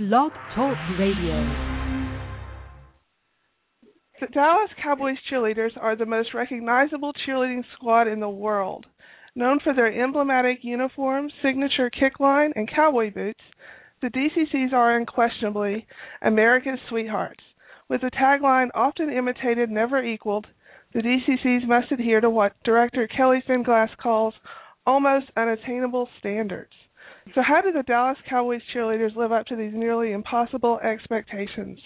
Blog Talk Radio. The Dallas Cowboys cheerleaders are the most recognizable cheerleading squad in the world. Known for their emblematic uniforms, signature kick line, and cowboy boots, the DCCs are unquestionably America's sweethearts. With a tagline often imitated, never equaled, the DCCs must adhere to what director Kelli Finglass calls almost unattainable standards. So, how do the Dallas Cowboys cheerleaders live up to these nearly impossible expectations?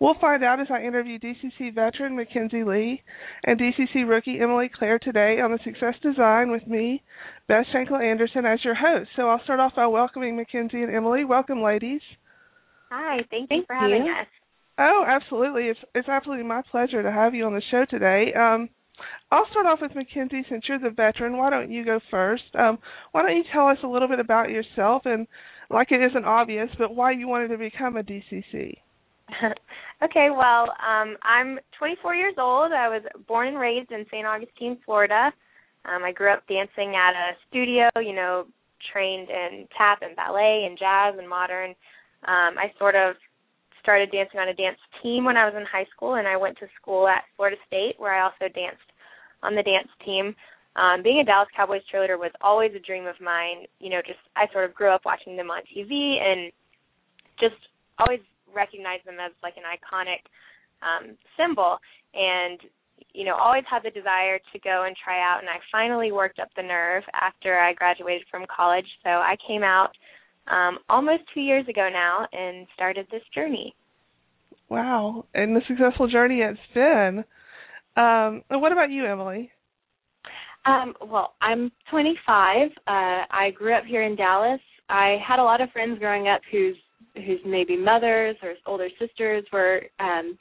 We'll find out as I interview DCC veteran Mackenzie Lee and DCC rookie Emily Claire today on the Success Design with me, Beth Schenkel Anderson, as your host. So, I'll start off by welcoming Mackenzie and Emily. Welcome, ladies. Hi, thank, thank you for having you. us. Oh, absolutely. It's it's absolutely my pleasure to have you on the show today. Um, I'll start off with Mackenzie since you're the veteran. Why don't you go first? Um, why don't you tell us a little bit about yourself and, like it isn't obvious, but why you wanted to become a DCC? okay, well, um, I'm 24 years old. I was born and raised in St. Augustine, Florida. Um, I grew up dancing at a studio, you know, trained in tap and ballet and jazz and modern. Um, I sort of started dancing on a dance team when I was in high school, and I went to school at Florida State where I also danced on the dance team. Um, being a Dallas Cowboys cheerleader was always a dream of mine. You know, just I sort of grew up watching them on TV and just always recognized them as like an iconic um, symbol. And you know, always had the desire to go and try out. And I finally worked up the nerve after I graduated from college. So I came out um, almost two years ago now and started this journey. Wow, and the successful journey it's been. Um, what about you, Emily? Um, well, I'm 25. Uh, I grew up here in Dallas. I had a lot of friends growing up whose whose maybe mothers or older sisters were um,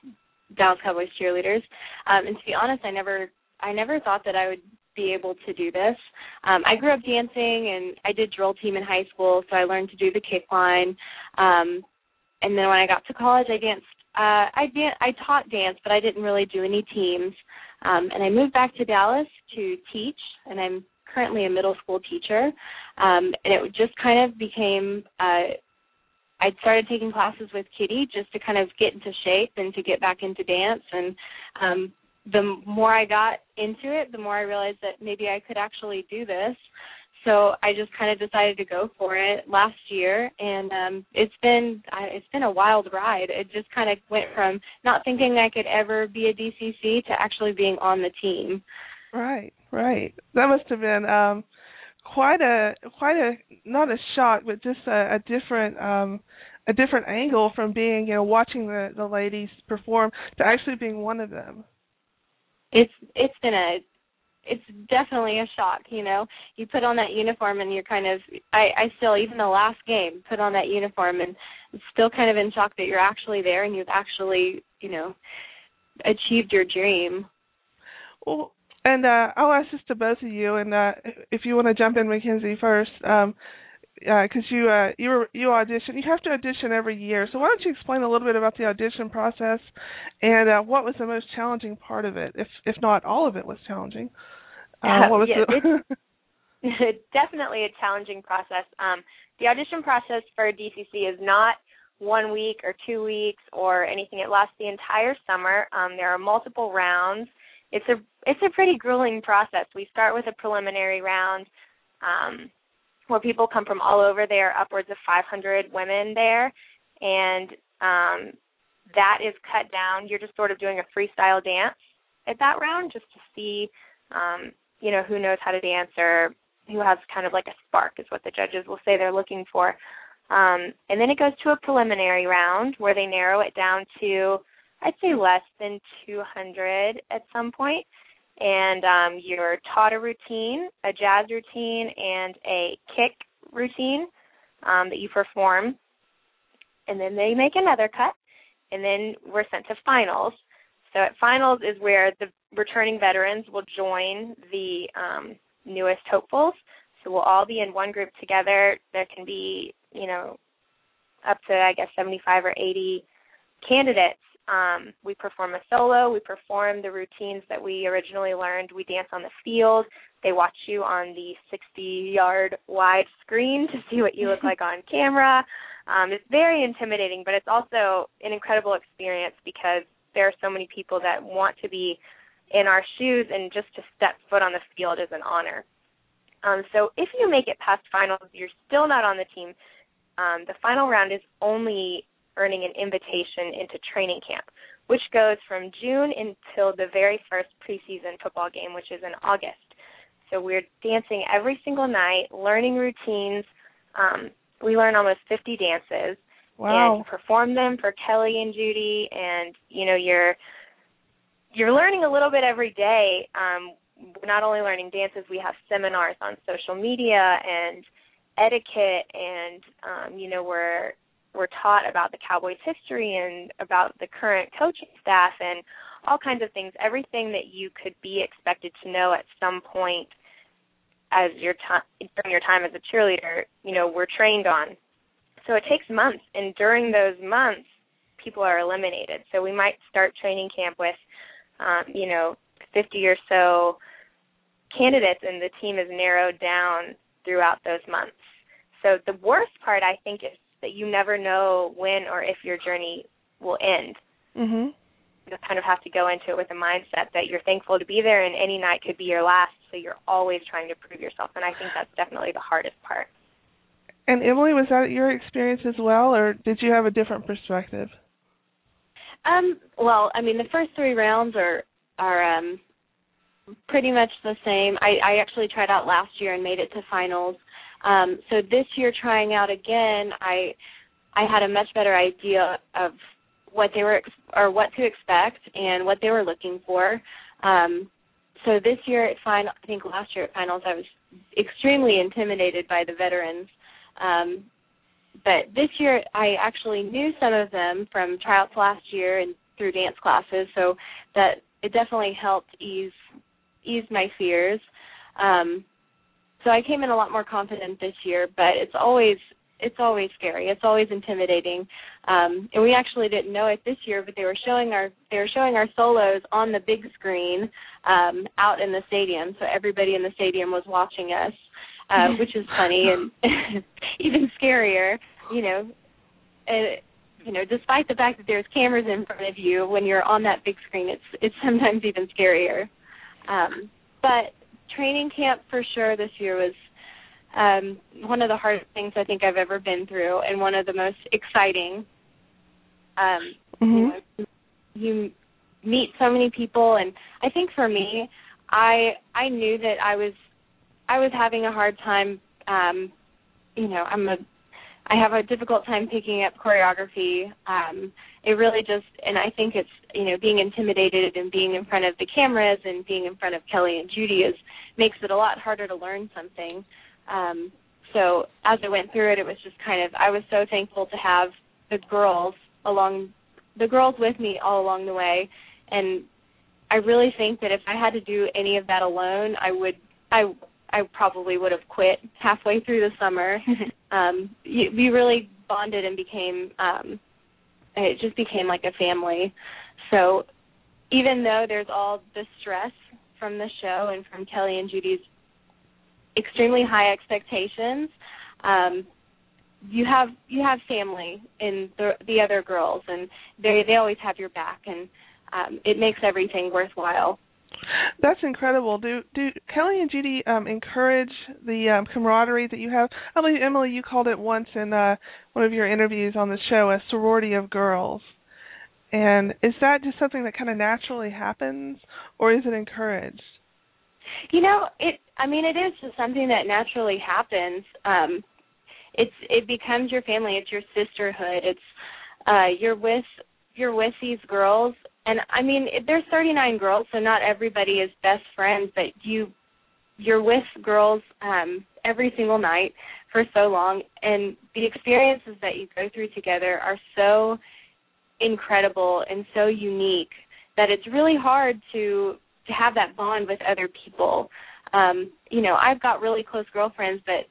Dallas Cowboys cheerleaders. Um, and to be honest, I never I never thought that I would be able to do this. Um, I grew up dancing and I did drill team in high school, so I learned to do the kick line. Um, and then when I got to college, I danced. Uh, I dan- I taught dance, but I didn't really do any teams. Um, and I moved back to Dallas to teach, and I'm currently a middle school teacher. Um, and it just kind of became. Uh, I started taking classes with Kitty just to kind of get into shape and to get back into dance. And um, the more I got into it, the more I realized that maybe I could actually do this. So I just kind of decided to go for it last year, and um, it's been it's been a wild ride. It just kind of went from not thinking I could ever be a DCC to actually being on the team. Right, right. That must have been um, quite a quite a not a shock, but just a, a different um, a different angle from being you know watching the the ladies perform to actually being one of them it's it's been a it's definitely a shock you know. You put on that uniform and you're kind of i i still even the last game put on that uniform and still kind of in shock that you're actually there and you've actually you know achieved your dream. Well and uh i'll ask this to both of you and uh if you want to jump in mackenzie first um because uh, you uh, you were, you audition. You have to audition every year. So why don't you explain a little bit about the audition process and uh, what was the most challenging part of it, if if not all of it was challenging. Uh, what was yeah, the it's definitely a challenging process. Um, the audition process for DCC is not one week or two weeks or anything. It lasts the entire summer. Um, there are multiple rounds. It's a it's a pretty grueling process. We start with a preliminary round. Um, where people come from all over. There are upwards of 500 women there, and um, that is cut down. You're just sort of doing a freestyle dance at that round, just to see, um, you know, who knows how to dance or who has kind of like a spark, is what the judges will say they're looking for. Um, and then it goes to a preliminary round where they narrow it down to, I'd say, less than 200 at some point and um, you're taught a routine, a jazz routine, and a kick routine um, that you perform. And then they make another cut, and then we're sent to finals. So at finals is where the returning veterans will join the um, newest hopefuls. So we'll all be in one group together. There can be, you know, up to I guess 75 or 80 candidates um, we perform a solo. We perform the routines that we originally learned. We dance on the field. They watch you on the 60 yard wide screen to see what you look like on camera. Um, it's very intimidating, but it's also an incredible experience because there are so many people that want to be in our shoes, and just to step foot on the field is an honor. Um, so if you make it past finals, you're still not on the team. Um, the final round is only earning an invitation into training camp, which goes from June until the very first preseason football game, which is in August. So we're dancing every single night, learning routines. Um, we learn almost 50 dances, wow. and you perform them for Kelli and Judy. And you know you're you're learning a little bit every day. Um, we're not only learning dances, we have seminars on social media and etiquette, and um, you know we're we're taught about the Cowboys' history and about the current coaching staff and all kinds of things. Everything that you could be expected to know at some point as your time during your time as a cheerleader, you know, we're trained on. So it takes months, and during those months, people are eliminated. So we might start training camp with, um, you know, 50 or so candidates, and the team is narrowed down throughout those months. So the worst part, I think, is that you never know when or if your journey will end. Mhm. You kind of have to go into it with a mindset that you're thankful to be there, and any night could be your last. So you're always trying to prove yourself, and I think that's definitely the hardest part. And Emily, was that your experience as well, or did you have a different perspective? Um, well, I mean, the first three rounds are are um, pretty much the same. I, I actually tried out last year and made it to finals. Um, so this year, trying out again, I I had a much better idea of what they were ex- or what to expect and what they were looking for. Um, so this year at final, I think last year at finals, I was extremely intimidated by the veterans. Um, but this year, I actually knew some of them from tryouts last year and through dance classes, so that it definitely helped ease ease my fears. Um, so I came in a lot more confident this year, but it's always it's always scary. It's always intimidating. Um, and we actually didn't know it this year, but they were showing our they were showing our solos on the big screen um, out in the stadium, so everybody in the stadium was watching us, uh, which is funny and even scarier. You know, and, you know, despite the fact that there's cameras in front of you, when you're on that big screen, it's it's sometimes even scarier. Um, but training camp for sure this year was um, one of the hardest things I think I've ever been through, and one of the most exciting. Um, mm-hmm. you, know, you meet so many people, and I think for me, I I knew that I was I was having a hard time. Um, you know, I'm a I have a difficult time picking up choreography. Um, it really just, and I think it's, you know, being intimidated and being in front of the cameras and being in front of Kelli and Judy is makes it a lot harder to learn something. Um, so as I went through it, it was just kind of, I was so thankful to have the girls along, the girls with me all along the way, and I really think that if I had to do any of that alone, I would, I I probably would have quit halfway through the summer. um, you, we really bonded and became um, it just became like a family. So even though there's all the stress from the show and from Kelli and Judy's extremely high expectations, um, you have you have family in the the other girls, and they they always have your back, and um, it makes everything worthwhile. That's incredible. Do do Kelli and Judy um, encourage the um, camaraderie that you have? I believe Emily, you called it once in uh, one of your interviews on the show a sorority of girls. And is that just something that kind of naturally happens, or is it encouraged? You know, it. I mean, it is just something that naturally happens. Um, it's it becomes your family. It's your sisterhood. It's uh, you're with you're with these girls and I mean, there's 39 girls, so not everybody is best friends, but you you're with girls um every single night for so long and the experiences that you go through together are so incredible and so unique that it's really hard to to have that bond with other people. Um, you know, I've got really close girlfriends, but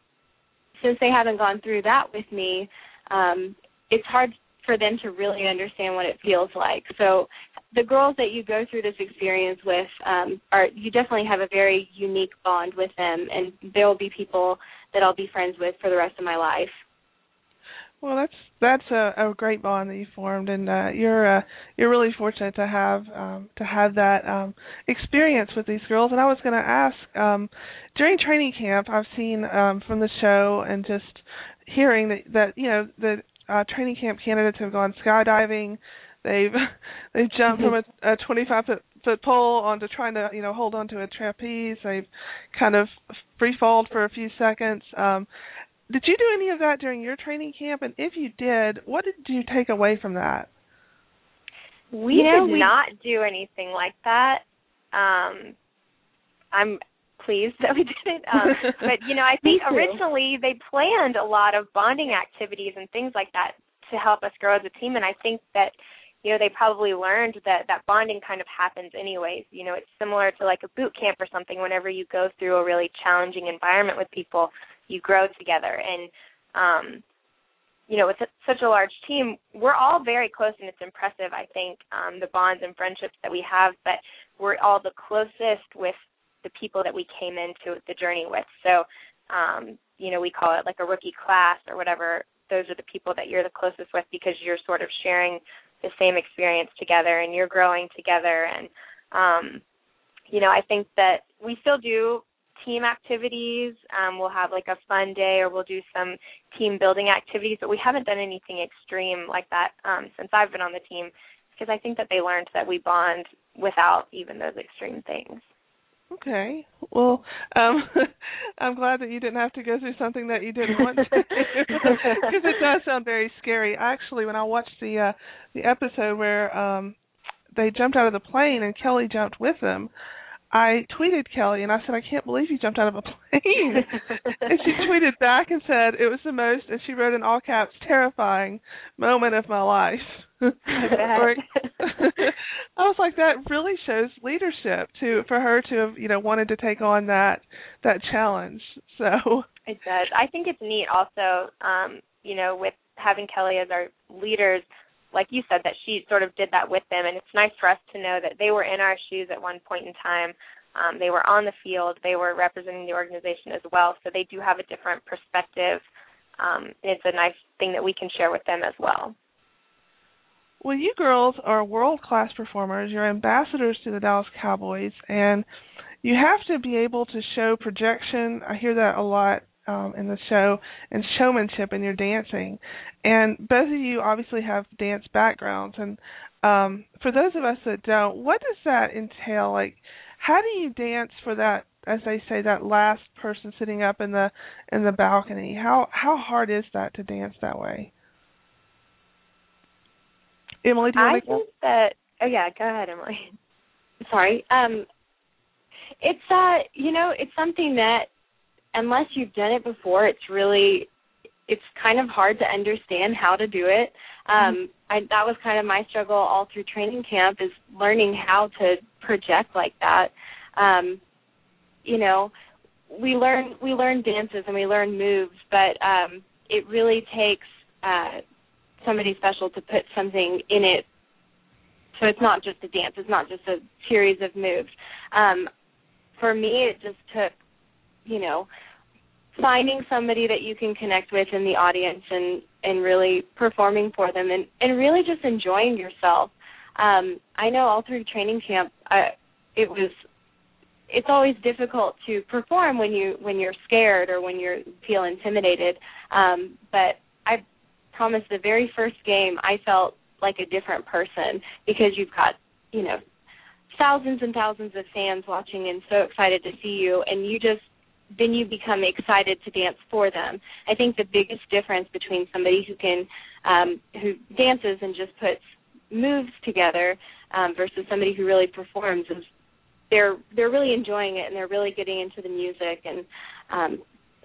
since they haven't gone through that with me, um, it's hard for them to really understand what it feels like. So the girls that you go through this experience with um, are you definitely have a very unique bond with them, and there will be people that I'll be friends with for the rest of my life. Well, that's that's a, a great bond that you formed, and uh, you're uh, you're really fortunate to have um, to have that um, experience with these girls. And I was going to ask um, during training camp, I've seen um, from the show and just hearing that that you know the uh, training camp candidates have gone skydiving, they've they've jumped from a, a 25 foot foot pole onto trying to you know hold onto a trapeze. They've kind of free falled for a few seconds. Um, did you do any of that during your training camp? And if you did, what did you take away from that? We you know, did we... not do anything like that. Um, I'm pleased that we didn't. Um, but you know, I think originally they planned a lot of bonding activities and things like that to help us grow as a team. And I think that you know they probably learned that that bonding kind of happens anyways. You know, it's similar to like a boot camp or something. Whenever you go through a really challenging environment with people, you grow together and um you know with such a large team we're all very close and it's impressive i think um the bonds and friendships that we have but we're all the closest with the people that we came into the journey with so um you know we call it like a rookie class or whatever those are the people that you're the closest with because you're sort of sharing the same experience together and you're growing together and um you know i think that we still do team activities. Um, we'll have like a fun day, or we'll do some team building activities. But we haven't done anything extreme like that um, since I've been on the team, because I think that they learned that we bond without even those extreme things. Okay. Well, um I'm glad that you didn't have to go through something that you didn't want to because it does sound very scary. Actually, when I watched the uh the episode where um they jumped out of the plane and Kelli jumped with them, I tweeted Kelli and I said, I can't believe you jumped out of a plane. and she tweeted back and said it was the most, and she wrote in all caps, terrifying moment of my life. I was like, that really shows leadership to for her to have you know wanted to take on that that challenge. So it does. I think it's neat also, um, you know, with having Kelli as our leaders like you said, that she sort of did that with them, and it's nice for us to know that they were in our shoes at one point in time. Um, they were on the field, they were representing the organization as well, so they do have a different perspective. Um, it's a nice thing that we can share with them as well. Well, you girls are world class performers. You're ambassadors to the Dallas Cowboys, and you have to be able to show projection. I hear that a lot um, in the show and showmanship in your dancing. And both of you obviously have dance backgrounds. And um, for those of us that don't, what does that entail? Like, how do you dance for that? As they say, that last person sitting up in the in the balcony. How how hard is that to dance that way? Emily, do you I think that. Oh yeah, go ahead, Emily. Sorry. Um, it's uh, you know, it's something that unless you've done it before, it's really it's kind of hard to understand how to do it. Um, I, that was kind of my struggle all through training camp is learning how to project like that. Um, you know, we learn we learn dances and we learn moves, but um, it really takes uh, somebody special to put something in it. So it's not just a dance; it's not just a series of moves. Um, for me, it just took you know, finding somebody that you can connect with in the audience and and really performing for them and and really just enjoying yourself. Um, I know all through training camp, I, it was it's always difficult to perform when you when you're scared or when you feel intimidated. Um, but I promise the very first game I felt like a different person because you've got you know thousands and thousands of fans watching and so excited to see you and you just then you become excited to dance for them. I think the biggest difference between somebody who can um, who dances and just puts moves together um, versus somebody who really performs is they're they're really enjoying it and they're really getting into the music and um,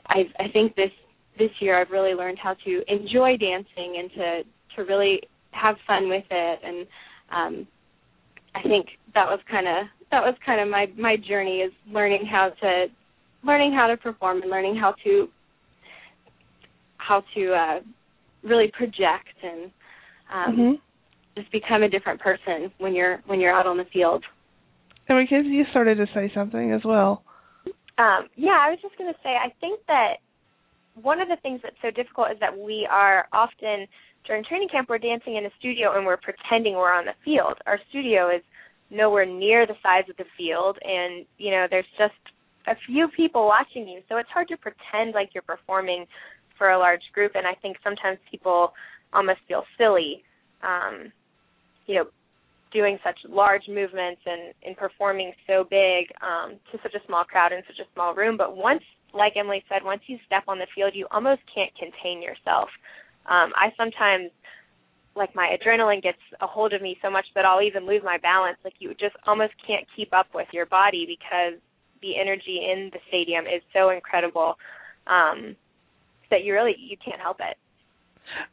I I think this this year I've really learned how to enjoy dancing and to to really have fun with it and um, I think that was kind of that was kind of my my journey is learning how to learning how to perform and learning how to how to uh, really project and um, mm-hmm. just become a different person when you're when you're out on the field. And because you started to say something as well. Um, yeah, I was just going to say I think that one of the things that's so difficult is that we are often during training camp we're dancing in a studio and we're pretending we're on the field. Our studio is nowhere near the size of the field and you know there's just a few people watching you so it's hard to pretend like you're performing for a large group and I think sometimes people almost feel silly um you know doing such large movements and and performing so big um to such a small crowd in such a small room. But once like Emily said once you step on the field you almost can't contain yourself. Um I sometimes like my adrenaline gets a hold of me so much that I'll even lose my balance. Like you just almost can't keep up with your body because the energy in the stadium is so incredible um that you really you can't help it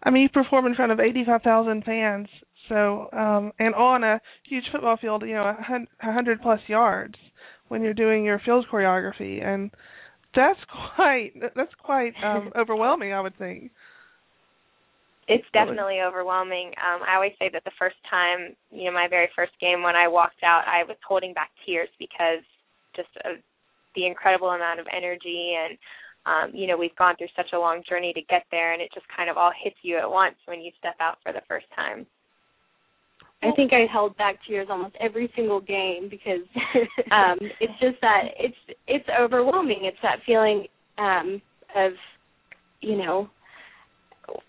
I mean, you perform in front of 85,000 fans so, um, and on a huge football field, you know, a hundred plus yards when you're doing your field choreography, and that's quite that's quite um, overwhelming, I would think. It's definitely overwhelming. Um, I always say that the first time, you know, my very first game when I walked out, I was holding back tears because just of the incredible amount of energy and um, you know, we've gone through such a long journey to get there and it just kind of all hits you at once when you step out for the first time. I think I held back tears almost every single game because um it's just that it's it's overwhelming. It's that feeling um of you know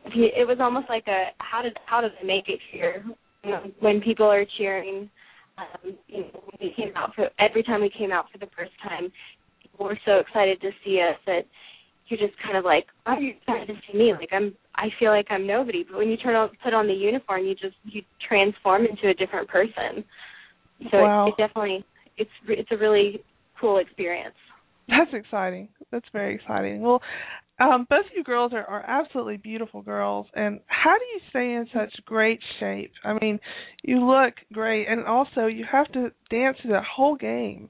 it was almost like a how did how did I make it here when people are cheering um you know we came out for every time we came out for the first time people were so excited to see us that you're just kind of like, why are you excited to see me? Like I'm, I feel like I'm nobody. But when you turn on, put on the uniform, you just you transform into a different person. So wow. it, it definitely, it's it's a really cool experience. That's exciting. That's very exciting. Well, um, both of you girls are, are absolutely beautiful girls. And how do you stay in such great shape? I mean, you look great, and also you have to dance through the whole game,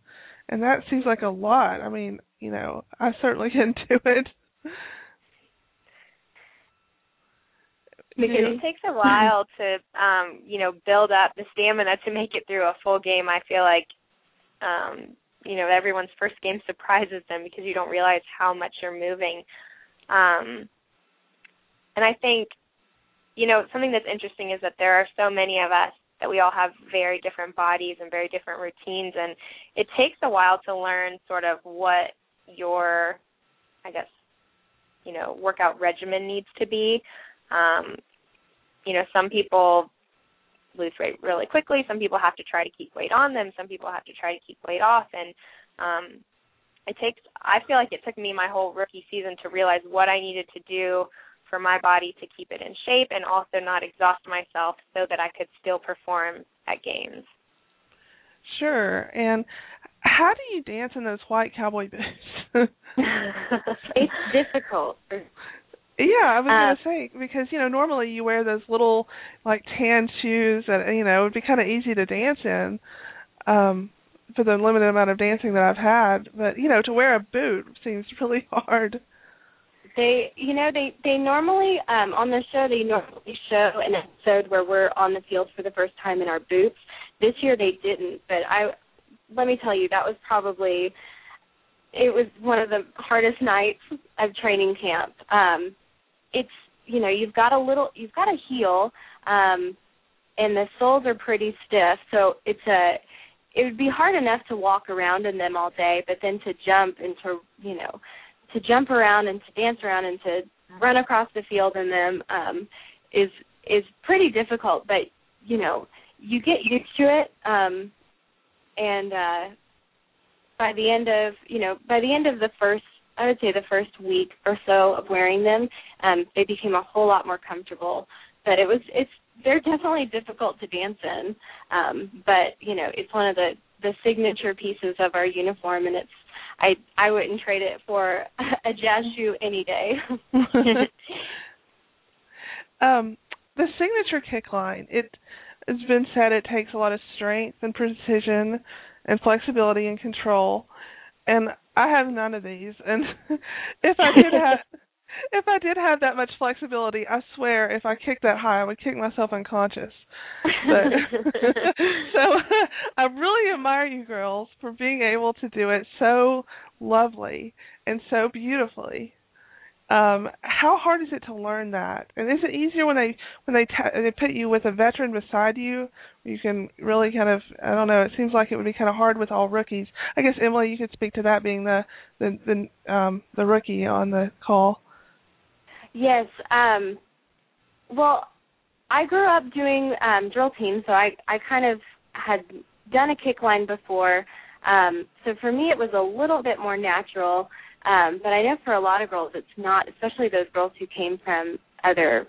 and that seems like a lot. I mean, you know, I certainly can do it. Because it takes a while to um, you know, build up the stamina to make it through a full game. I feel like um, you know, everyone's first game surprises them because you don't realize how much you're moving. Um and I think you know, something that's interesting is that there are so many of us that we all have very different bodies and very different routines and it takes a while to learn sort of what your I guess you know workout regimen needs to be. Um, you know, some people lose weight really quickly. Some people have to try to keep weight on them. Some people have to try to keep weight off. And um, it takes. I feel like it took me my whole rookie season to realize what I needed to do for my body to keep it in shape and also not exhaust myself so that I could still perform at games. Sure. And how do you dance in those white cowboy boots? it's difficult. Yeah, I was uh, gonna say because you know normally you wear those little like tan shoes and you know it would be kind of easy to dance in um for the limited amount of dancing that I've had, but you know to wear a boot seems really hard. They, you know, they they normally um on the show they normally show an episode where we're on the field for the first time in our boots. This year they didn't, but I let me tell you, that was probably it was one of the hardest nights of training camp. Um, it's you know you've got a little you've got a heel, um, and the soles are pretty stiff, so it's a it would be hard enough to walk around in them all day, but then to jump and to you know to jump around and to dance around and to run across the field in them um, is is pretty difficult. But you know you get used to it. Um, and uh by the end of you know by the end of the first I would say the first week or so of wearing them, um, they became a whole lot more comfortable. But it was it's they're definitely difficult to dance in. Um, but, you know, it's one of the, the signature pieces of our uniform and it's I I wouldn't trade it for a jazz shoe any day. um the signature kick line, it it's been said it takes a lot of strength and precision and flexibility and control and I have none of these and if I did have if I did have that much flexibility, I swear if I kicked that high I would kick myself unconscious. But, so I really admire you girls for being able to do it so lovely and so beautifully. Um, how hard is it to learn that? And is it easier when they when they t- they put you with a veteran beside you? You can really kind of I don't know. It seems like it would be kind of hard with all rookies. I guess Emily, you could speak to that being the the the um, the rookie on the call. Yes. Um, well, I grew up doing um, drill teams, so I I kind of had done a kick line before. Um, so for me, it was a little bit more natural. Um, but I know for a lot of girls, it's not, especially those girls who came from other,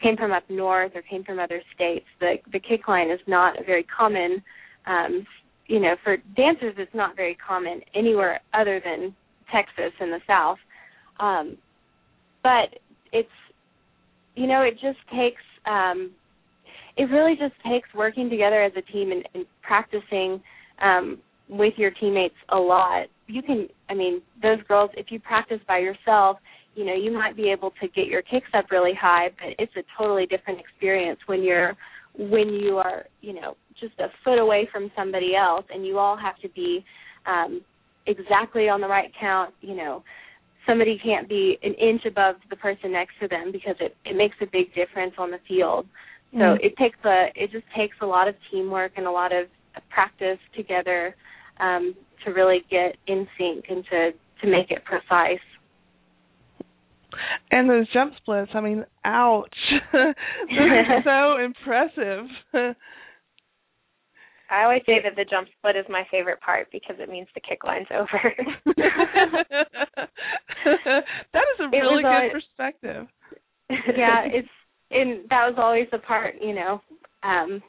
came from up north or came from other states. The the kick line is not a very common. Um, you know, for dancers, it's not very common anywhere other than Texas in the South. Um, but it's, you know, it just takes. Um, it really just takes working together as a team and, and practicing um, with your teammates a lot. You can, I mean, those girls, if you practice by yourself, you know, you might be able to get your kicks up really high, but it's a totally different experience when you're when you are, you know, just a foot away from somebody else and you all have to be um exactly on the right count, you know. Somebody can't be an inch above the person next to them because it it makes a big difference on the field. So mm-hmm. it takes a it just takes a lot of teamwork and a lot of practice together um, to really get in sync and to to make it precise. And those jump splits, I mean, ouch. They're so impressive. I always say that the jump split is my favorite part because it means the kick line's over. that is a really good always, perspective. Yeah, it's and that was always the part, you know, um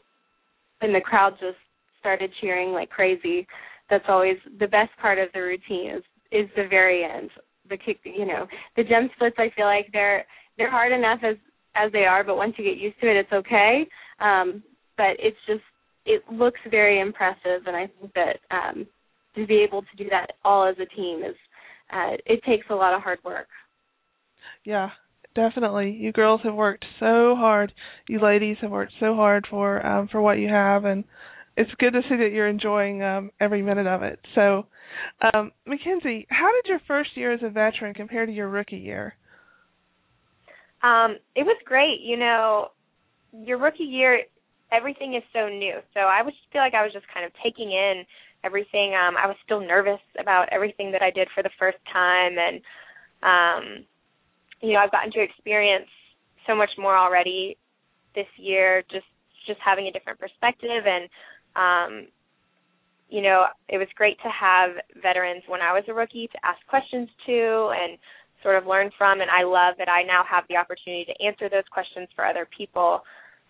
when the crowd just started cheering like crazy that's always the best part of the routine is is the very end the kick you know the jump splits i feel like they're they're hard enough as as they are but once you get used to it it's okay um but it's just it looks very impressive and i think that um to be able to do that all as a team is uh it takes a lot of hard work yeah definitely you girls have worked so hard you ladies have worked so hard for um for what you have and it's good to see that you're enjoying um, every minute of it. So, um, Mackenzie, how did your first year as a veteran compare to your rookie year? Um, it was great. You know, your rookie year, everything is so new. So I would feel like I was just kind of taking in everything. Um, I was still nervous about everything that I did for the first time, and um, you know, I've gotten to experience so much more already this year. Just just having a different perspective and um, you know, it was great to have veterans when I was a rookie to ask questions to and sort of learn from. And I love that I now have the opportunity to answer those questions for other people.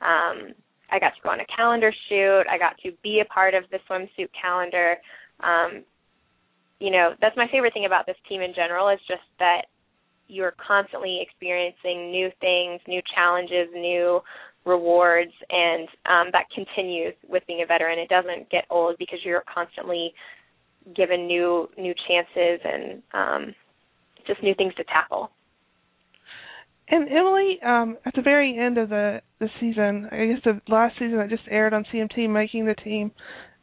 Um, I got to go on a calendar shoot. I got to be a part of the swimsuit calendar. Um, you know, that's my favorite thing about this team in general is just that you're constantly experiencing new things, new challenges, new rewards, and um, that continues with being a veteran. It doesn't get old because you're constantly given new new chances and um, just new things to tackle. And Emily, um, at the very end of the the season, I guess the last season that just aired on CMT, making the team,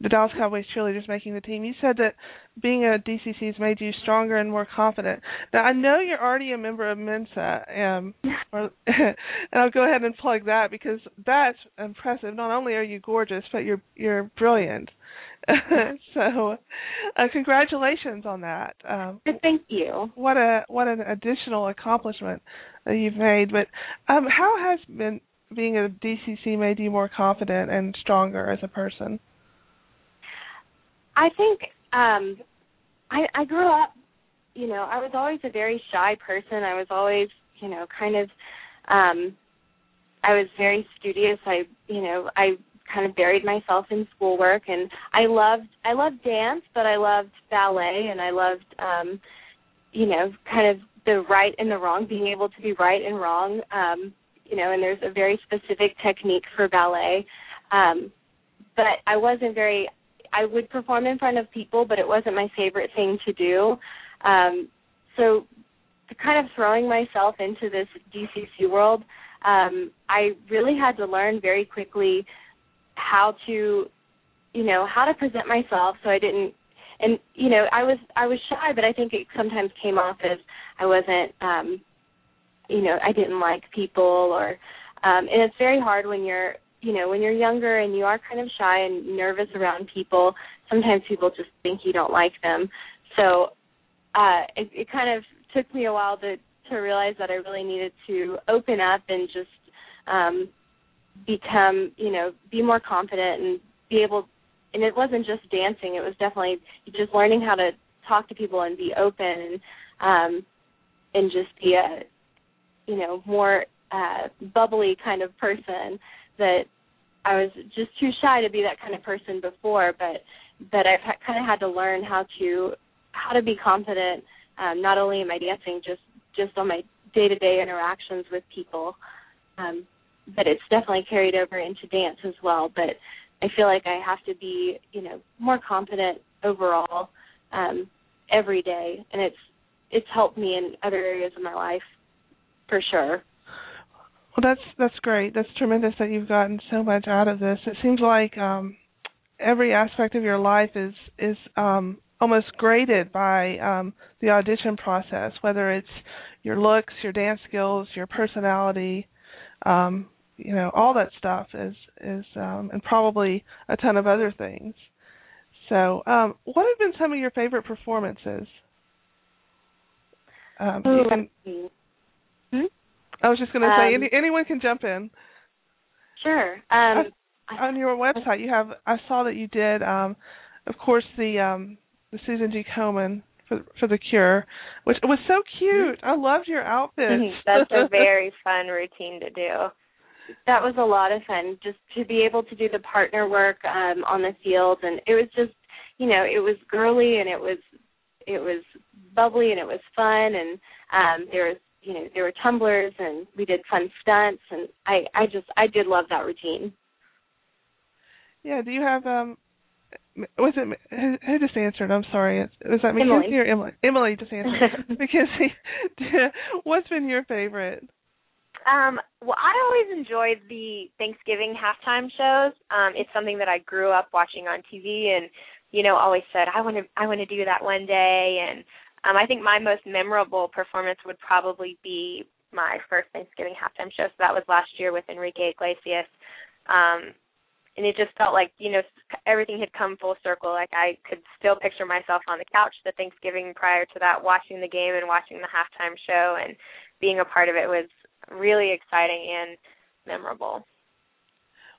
the Dallas Cowboys cheerleaders making the team. You said that being a DCC has made you stronger and more confident. Now I know you're already a member of Mensa, um, or, and I'll go ahead and plug that because that's impressive. Not only are you gorgeous, but you're you're brilliant. so, uh, congratulations on that. Um, Thank you. What a what an additional accomplishment that you've made. But um, how has been being a DCC made you more confident and stronger as a person? I think um I I grew up, you know, I was always a very shy person. I was always, you know, kind of um I was very studious. I, you know, I kind of buried myself in schoolwork and I loved I loved dance, but I loved ballet and I loved um you know, kind of the right and the wrong, being able to be right and wrong. Um, you know, and there's a very specific technique for ballet. Um but I wasn't very I would perform in front of people, but it wasn't my favorite thing to do. Um, so, kind of throwing myself into this DCC world, um, I really had to learn very quickly how to, you know, how to present myself so I didn't. And you know, I was I was shy, but I think it sometimes came off as I wasn't um, you know I didn't like people or um and it's very hard when you're you know when you're younger and you are kind of shy and nervous around people sometimes people just think you don't like them so uh it, it kind of took me a while to to realize that I really needed to open up and just um become you know be more confident and be able and it wasn't just dancing it was definitely just learning how to talk to people and be open and um and just be a you know more uh bubbly kind of person that I was just too shy to be that kind of person before but but I've ha- kind of had to learn how to how to be confident um not only in my dancing just just on my day-to-day interactions with people. Um but it's definitely carried over into dance as well but I feel like I have to be, you know, more confident overall um, every day, and it's it's helped me in other areas of my life for sure. Well, that's that's great. That's tremendous that you've gotten so much out of this. It seems like um, every aspect of your life is is um, almost graded by um, the audition process, whether it's your looks, your dance skills, your personality, um, you know all that stuff is is um and probably a ton of other things so um what have been some of your favorite performances um can, hmm? i was just going to say Um, any, anyone can jump in Sure. Um, on your website you have i saw that you did um of course the um the susan g komen for for the cure which was so cute i loved your outfit. That's a very fun routine to do. That was a lot of fun just to be able to do the partner work um on the field and it was just you know it was girly and it was it was bubbly and it was fun and um there was you know there were tumblers and we did fun stunts and i i just i did love that routine Yeah. Do you have um? Was it who, who just answered? I'm sorry. Was that Emily. Mackenzie or Emily? Emily just answered. because what's been your favorite? Um, well, I always enjoyed the Thanksgiving halftime shows. Um, it's something that I grew up watching on TV, and you know, always said I want to, I want to do that one day. And um, I think my most memorable performance would probably be my first Thanksgiving halftime show. So that was last year with Enrique Iglesias. Um, and it just felt like you know everything had come full circle. Like I could still picture myself on the couch the Thanksgiving prior to that, watching the game and watching the halftime show, and being a part of it was really exciting and memorable.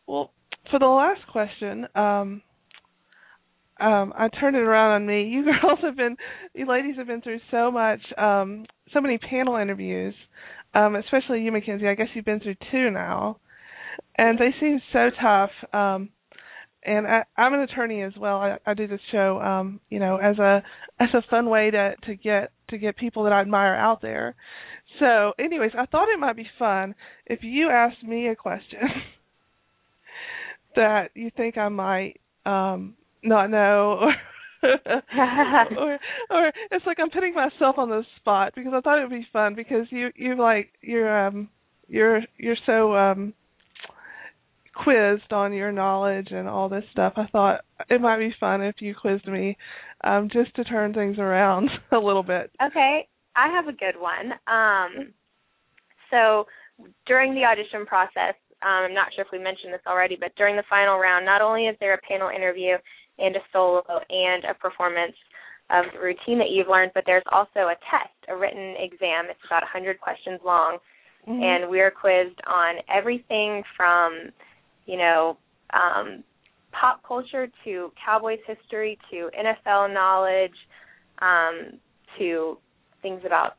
Well, for the last question, um, um, I turned it around on me. You girls have been, you ladies have been through so much, um, so many panel interviews, um, especially you, Mackenzie. I guess you've been through two now, and they seem so tough. Um, and I, I'm an attorney as well. I, I do this show, um, you know, as a as a fun way to to get to get people that I admire out there. So, anyways, I thought it might be fun if you asked me a question that you think I might um not know or or or it's like I'm putting myself on the spot because I thought it would be fun because you you like you're um you're you're so um quizzed on your knowledge and all this stuff. I thought it might be fun if you quizzed me um just to turn things around a little bit. Okay, I have a good one. Um, so during the audition process, um, I'm not sure if we mentioned this already, but during the final round, not only is there a panel interview and a solo and a performance of the routine that you've learned, but there's also a test, a written exam. It's about 100 questions long, Mhm. and we're quizzed on everything from, you know, um, pop culture to Cowboys history to NFL knowledge um, to things about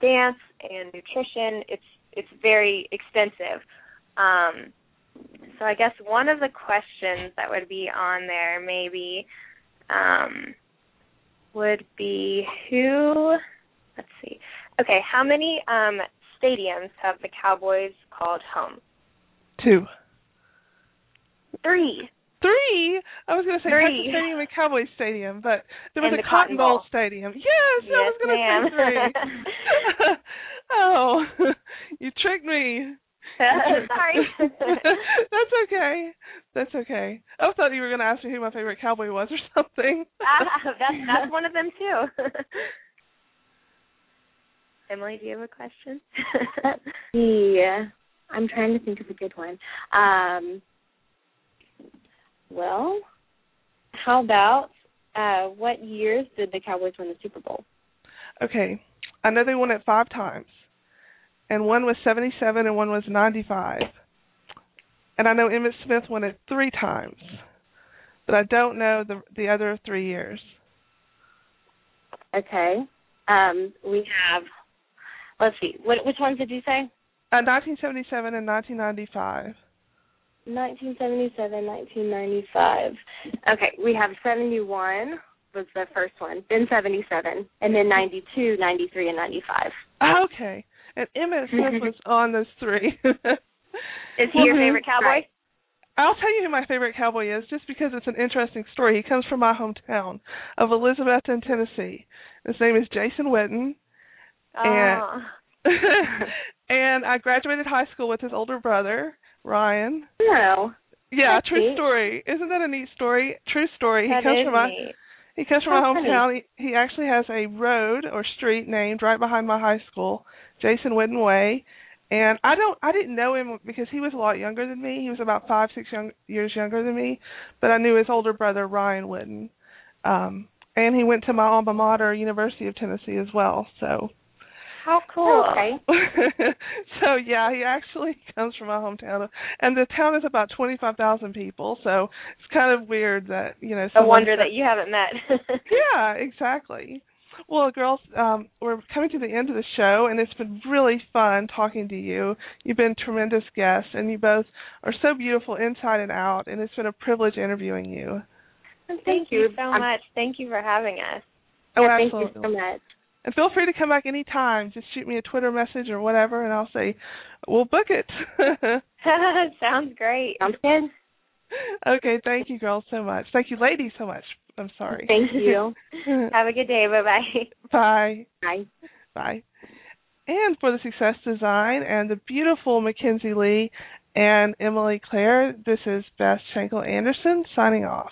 dance and nutrition. It's it's very extensive. Um, so I guess one of the questions that would be on there maybe um, would be who. Let's see. Okay, how many um, stadiums have the Cowboys called home? Two. Three. Three. I was going to say Three. Texas Stadium and Cowboy Stadium, but there was And a the Cotton Bowl. Bowl. Stadium. Yes, I was going to say three. oh, you tricked me. Sorry. That's okay. That's okay. I thought you were going to ask me who my favorite cowboy was or something. Ah, that's that's one of them too. Emily, do you have a question? yeah, I'm trying to think of a good one. Um, well, how about uh, what years did the Cowboys win the Super Bowl? Okay, I know they won it five times, and one was 77 and one was 95. And I know Emmitt Smith won it three times, but I don't know the the other three years. Okay. Um, we have. Let's see. What, which ones did you say? Uh, 1977 and 1995. 1977, 1995. Okay, we have 71 was the first one, then 77, and then 92, 93, and 95. Okay, and Emmitt Smith was on those three. is he your favorite cowboy? Right. I'll tell you who my favorite cowboy is, just because it's an interesting story. He comes from my hometown of Elizabethton, Tennessee. His name is Jason Witten, ah. and and I graduated high school with his older brother Ryan. No. Yeah, That's true neat. story. Isn't that a neat story? True story. That he comes from my neat. he comes from How my hometown. He, he actually has a road or street named right behind my high school, Jason Witten Way. And I don't I didn't know him because he was a lot younger than me. He was about five, six young, years younger than me. But I knew his older brother Ryan Witten. Um and he went to my alma mater, University of Tennessee as well. So How cool. Okay. so yeah, he actually comes from my hometown, and the town is about twenty five thousand people. So it's kind of weird that you know. A wonder said- that you haven't met. yeah, exactly. Well, girls, um, we're coming to the end of the show, and it's been really fun talking to you. You've been tremendous guests, and you both are so beautiful inside and out, and it's been a privilege interviewing you. Thank, Thank you so I'm- much. Thank you for having us. Oh, yeah, thank you so much. And feel free to come back anytime. Just shoot me a Twitter message or whatever, and I'll say, we'll book it. Sounds great. Sounds good. okay, thank you, girls, so much. Thank you, ladies, so much. I'm sorry. Thank you. Have a good day. Bye bye. Bye. Bye. Bye. And for the Success Design and the beautiful Mackenzie Lee and Emily Claire, this is Beth Schenkel Anderson signing off.